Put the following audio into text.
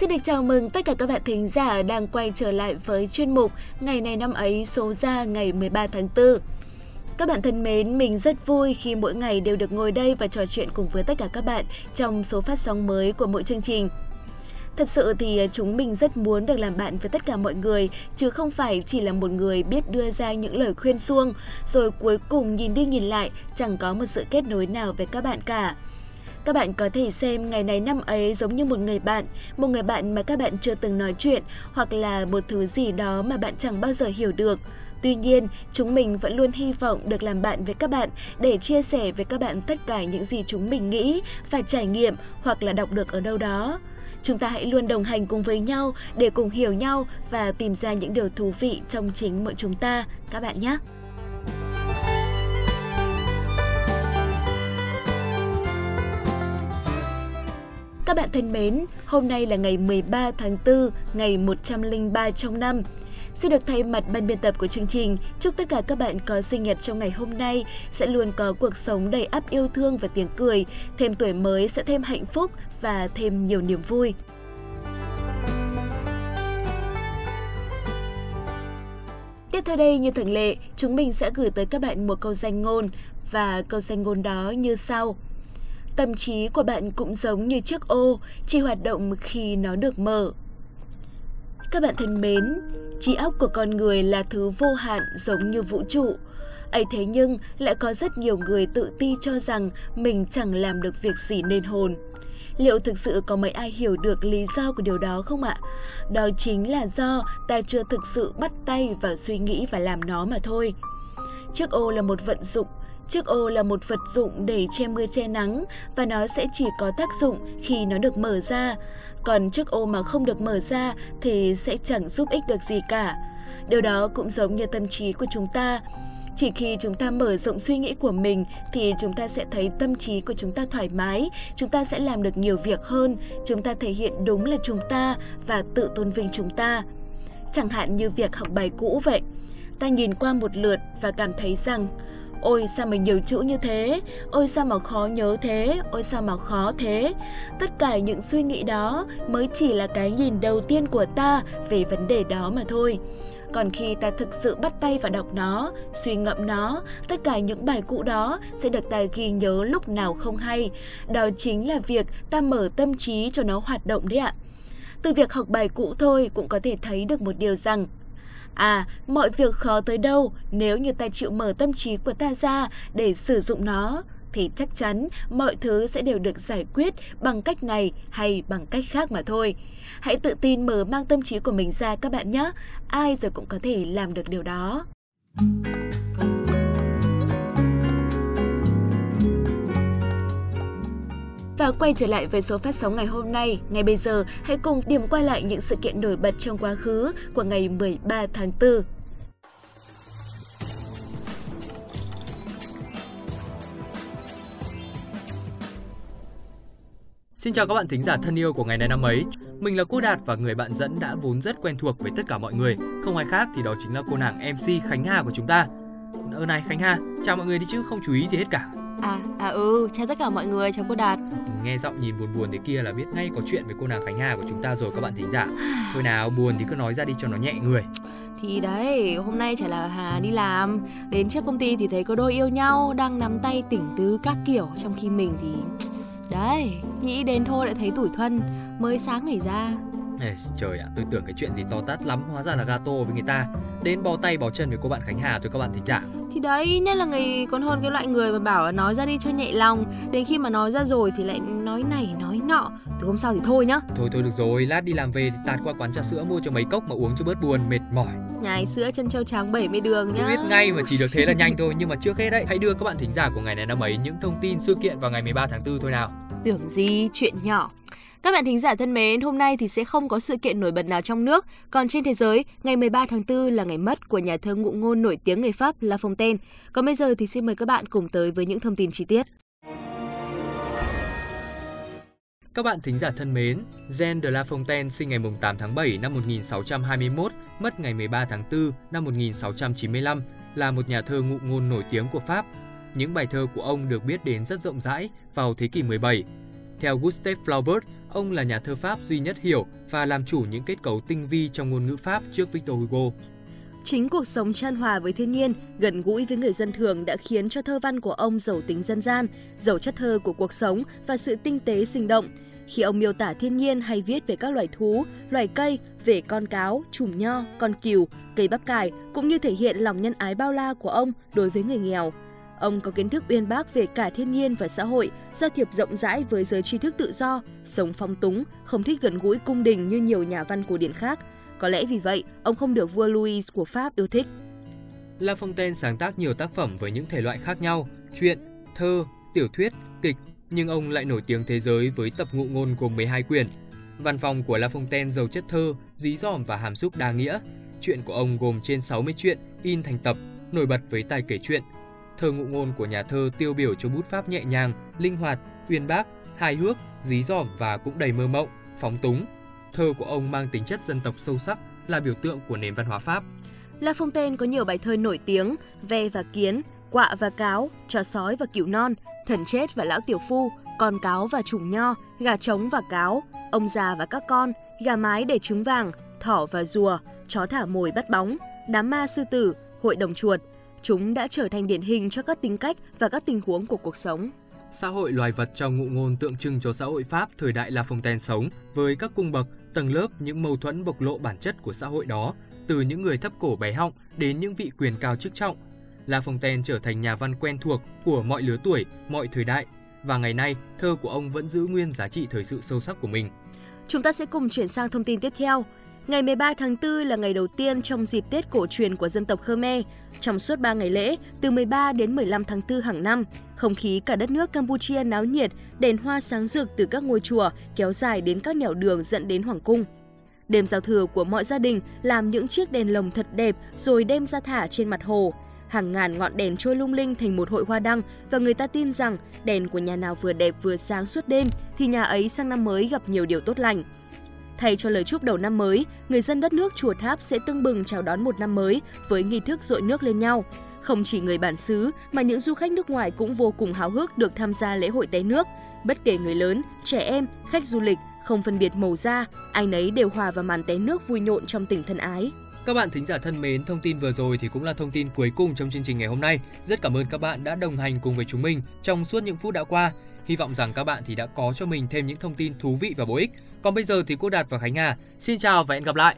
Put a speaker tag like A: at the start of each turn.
A: Xin được chào mừng tất cả các bạn thính giả đang quay trở lại với chuyên mục Ngày này năm ấy số ra ngày 13 tháng 4. Các bạn thân mến, mình rất vui khi mỗi ngày đều được ngồi đây và trò chuyện cùng với tất cả các bạn trong số phát sóng mới của mỗi chương trình. Thật sự thì à, chúng mình rất muốn được làm bạn với tất cả mọi người, chứ không phải chỉ là một người biết đưa ra những lời khuyên xuông, rồi cuối cùng nhìn đi nhìn lại chẳng có một sự kết nối nào với các bạn cả. Các bạn có thể xem ngày này năm ấy giống như một người bạn, một người bạn mà các bạn chưa từng nói chuyện hoặc là một thứ gì đó mà bạn chẳng bao giờ hiểu được. Tuy nhiên, chúng mình vẫn luôn hy vọng được làm bạn với các bạn để chia sẻ với các bạn tất cả những gì chúng mình nghĩ, và trải nghiệm hoặc là đọc được ở đâu đó. Chúng ta hãy luôn đồng hành cùng với nhau để cùng hiểu nhau và tìm ra những điều thú vị trong chính mỗi chúng ta, các bạn nhé! Các bạn thân mến, hôm nay là ngày 13 tháng 4, ngày 103 trong năm. Xin được thay mặt ban biên tập của chương trình, chúc tất cả các bạn có sinh nhật trong ngày hôm nay sẽ luôn có cuộc sống đầy ắp yêu thương và tiếng cười, thêm tuổi mới sẽ thêm hạnh phúc và thêm nhiều niềm vui. Tiếp theo đây như thường lệ, chúng mình sẽ gửi tới các bạn một câu danh ngôn và câu danh ngôn đó như sau. Tâm trí của bạn cũng giống như chiếc ô, chỉ hoạt động khi nó được mở. Các bạn thân mến, trí óc của con người là thứ vô hạn giống như vũ trụ. ấy thế nhưng lại có rất nhiều người tự ti cho rằng mình chẳng làm được việc gì nên hồn. Liệu thực sự có mấy ai hiểu được lý do của điều đó không ạ? Đó chính là do ta chưa thực sự bắt tay vào suy nghĩ và làm nó mà thôi. Chiếc ô là một vận dụng Chiếc ô là một vật dụng để che mưa che nắng và nó sẽ chỉ có tác dụng khi nó được mở ra. Còn chiếc ô mà không được mở ra thì sẽ chẳng giúp ích được gì cả. Điều đó cũng giống như tâm trí của chúng ta. Chỉ khi chúng ta mở rộng suy nghĩ của mình thì chúng ta sẽ thấy tâm trí của chúng ta thoải mái, chúng ta sẽ làm được nhiều việc hơn, chúng ta thể hiện đúng là chúng ta và tự tôn vinh chúng ta. Chẳng hạn như việc học bài cũ vậy. Ta nhìn qua một lượt và cảm thấy rằng Ôi sao mà nhiều chữ như thế, ôi sao mà khó nhớ thế, ôi sao mà khó thế. Tất cả những suy nghĩ đó mới chỉ là cái nhìn đầu tiên của ta về vấn đề đó mà thôi. Còn khi ta thực sự bắt tay vào đọc nó, suy ngẫm nó, tất cả những bài cũ đó sẽ được ta ghi nhớ lúc nào không hay. Đó chính là việc ta mở tâm trí cho nó hoạt động đấy ạ. Từ việc học bài cũ thôi cũng có thể thấy được một điều rằng À, mọi việc khó tới đâu nếu như ta chịu mở tâm trí của ta ra để sử dụng nó thì chắc chắn mọi thứ sẽ đều được giải quyết bằng cách này hay bằng cách khác mà thôi. Hãy tự tin mở mang tâm trí của mình ra các bạn nhé. Ai rồi cũng có thể làm được điều đó. Và quay trở lại với số phát sóng ngày hôm nay, ngay bây giờ hãy cùng điểm qua lại những sự kiện nổi bật trong quá khứ của ngày 13 tháng 4.
B: Xin chào các bạn thính giả thân yêu của ngày này năm ấy. Mình là cô Đạt và người bạn dẫn đã vốn rất quen thuộc với tất cả mọi người. Không ai khác thì đó chính là cô nàng MC Khánh Hà của chúng ta. Ơ này Khánh Hà, chào mọi người đi chứ không chú ý gì hết cả.
C: À, à ừ, chào tất cả mọi người, chào cô Đạt.
B: Nghe giọng nhìn buồn buồn thế kia là biết ngay có chuyện với cô nàng Khánh Hà của chúng ta rồi các bạn thính giả. Thôi nào, buồn thì cứ nói ra đi cho nó nhẹ người.
C: Thì đấy, hôm nay chả là Hà đi làm. Đến trước công ty thì thấy có đôi yêu nhau Đang nắm tay tỉnh tứ các kiểu Trong khi mình thì... Đấy, nghĩ đến thôi lại thấy tủi thân Mới sáng ngày ra.
B: Ê, Trời ạ, à, tôi tưởng cái chuyện gì to tát lắm Hóa ra là gato với người ta Đến bó tay bó chân với cô bạn Khánh Hà thôi các bạn thính giả.
C: Thì đấy nhất là người còn hơn cái loại người mà bảo là nói ra đi cho nhẹ lòng. Đến khi mà nói ra rồi thì lại nói này nói nọ. Từ hôm sau thì thôi nhá.
B: Thôi thôi được rồi lát đi làm về thì tạt qua quán trà sữa mua cho mấy cốc mà uống cho bớt buồn mệt mỏi.
C: Nhái sữa chân trâu trắng 70 đường nhá.
B: tôi biết ngay mà chỉ được thế là nhanh thôi nhưng mà trước hết đấy hãy đưa các bạn thính giả của ngày này năm ấy những thông tin sự kiện vào ngày 13 tháng 4 thôi nào.
C: Tưởng gì chuyện nhỏ các bạn thính giả thân mến, hôm nay thì sẽ không có sự kiện nổi bật nào trong nước, còn trên thế giới, ngày 13 tháng 4 là ngày mất của nhà thơ ngụ ngôn nổi tiếng người Pháp La Fontaine. Còn bây giờ thì xin mời các bạn cùng tới với những thông tin chi tiết.
B: Các bạn thính giả thân mến, Jean de La Fontaine sinh ngày 8 tháng 7 năm 1621, mất ngày 13 tháng 4 năm 1695, là một nhà thơ ngụ ngôn nổi tiếng của Pháp. Những bài thơ của ông được biết đến rất rộng rãi vào thế kỷ 17. Theo Gustave Flaubert, Ông là nhà thơ Pháp duy nhất hiểu và làm chủ những kết cấu tinh vi trong ngôn ngữ Pháp trước Victor Hugo.
C: Chính cuộc sống chan hòa với thiên nhiên, gần gũi với người dân thường đã khiến cho thơ văn của ông giàu tính dân gian, giàu chất thơ của cuộc sống và sự tinh tế sinh động. Khi ông miêu tả thiên nhiên hay viết về các loài thú, loài cây, về con cáo, chùm nho, con cừu, cây bắp cải, cũng như thể hiện lòng nhân ái bao la của ông đối với người nghèo. Ông có kiến thức uyên bác về cả thiên nhiên và xã hội, giao thiệp rộng rãi với giới tri thức tự do, sống phong túng, không thích gần gũi cung đình như nhiều nhà văn cổ điển khác. Có lẽ vì vậy, ông không được vua Louis của Pháp yêu thích.
B: La Fontaine sáng tác nhiều tác phẩm với những thể loại khác nhau, truyện, thơ, tiểu thuyết, kịch, nhưng ông lại nổi tiếng thế giới với tập ngụ ngôn gồm 12 quyển. Văn phòng của La Fontaine giàu chất thơ, dí dỏm và hàm xúc đa nghĩa. Chuyện của ông gồm trên 60 chuyện in thành tập, nổi bật với tài kể chuyện. Thơ ngụ ngôn của nhà thơ tiêu biểu cho bút pháp nhẹ nhàng, linh hoạt, uyên bác, hài hước, dí dỏm và cũng đầy mơ mộng, phóng túng. Thơ của ông mang tính chất dân tộc sâu sắc, là biểu tượng của nền văn hóa Pháp.
C: La Fontaine có nhiều bài thơ nổi tiếng, Ve và Kiến, Quạ và Cáo, Chó sói và Cửu Non, Thần chết và Lão Tiểu Phu, Con cáo và Trùng Nho, Gà trống và Cáo, Ông già và các con, Gà mái để trứng vàng, Thỏ và Rùa, Chó thả mồi bắt bóng, Đám ma sư tử, Hội đồng chuột. Chúng đã trở thành điển hình cho các tính cách và các tình huống của cuộc sống.
B: Xã hội loài vật trong ngụ ngôn tượng trưng cho xã hội Pháp thời đại La Fontaine sống với các cung bậc, tầng lớp những mâu thuẫn bộc lộ bản chất của xã hội đó, từ những người thấp cổ bé họng đến những vị quyền cao chức trọng. La Fontaine trở thành nhà văn quen thuộc của mọi lứa tuổi, mọi thời đại và ngày nay thơ của ông vẫn giữ nguyên giá trị thời sự sâu sắc của mình.
C: Chúng ta sẽ cùng chuyển sang thông tin tiếp theo. Ngày 13 tháng 4 là ngày đầu tiên trong dịp Tết cổ truyền của dân tộc Khmer. Trong suốt 3 ngày lễ, từ 13 đến 15 tháng 4 hàng năm, không khí cả đất nước Campuchia náo nhiệt, đèn hoa sáng rực từ các ngôi chùa kéo dài đến các nẻo đường dẫn đến hoàng cung. Đêm giao thừa của mọi gia đình làm những chiếc đèn lồng thật đẹp rồi đem ra thả trên mặt hồ. Hàng ngàn ngọn đèn trôi lung linh thành một hội hoa đăng và người ta tin rằng đèn của nhà nào vừa đẹp vừa sáng suốt đêm thì nhà ấy sang năm mới gặp nhiều điều tốt lành. Thay cho lời chúc đầu năm mới, người dân đất nước Chùa Tháp sẽ tưng bừng chào đón một năm mới với nghi thức dội nước lên nhau. Không chỉ người bản xứ mà những du khách nước ngoài cũng vô cùng háo hức được tham gia lễ hội té nước. Bất kể người lớn, trẻ em, khách du lịch, không phân biệt màu da, ai nấy đều hòa vào màn té nước vui nhộn trong tình thân ái.
B: Các bạn thính giả thân mến, thông tin vừa rồi thì cũng là thông tin cuối cùng trong chương trình ngày hôm nay. Rất cảm ơn các bạn đã đồng hành cùng với chúng mình trong suốt những phút đã qua. Hy vọng rằng các bạn thì đã có cho mình thêm những thông tin thú vị và bổ ích. Còn bây giờ thì cô Đạt và Khánh Hà xin chào và hẹn gặp lại.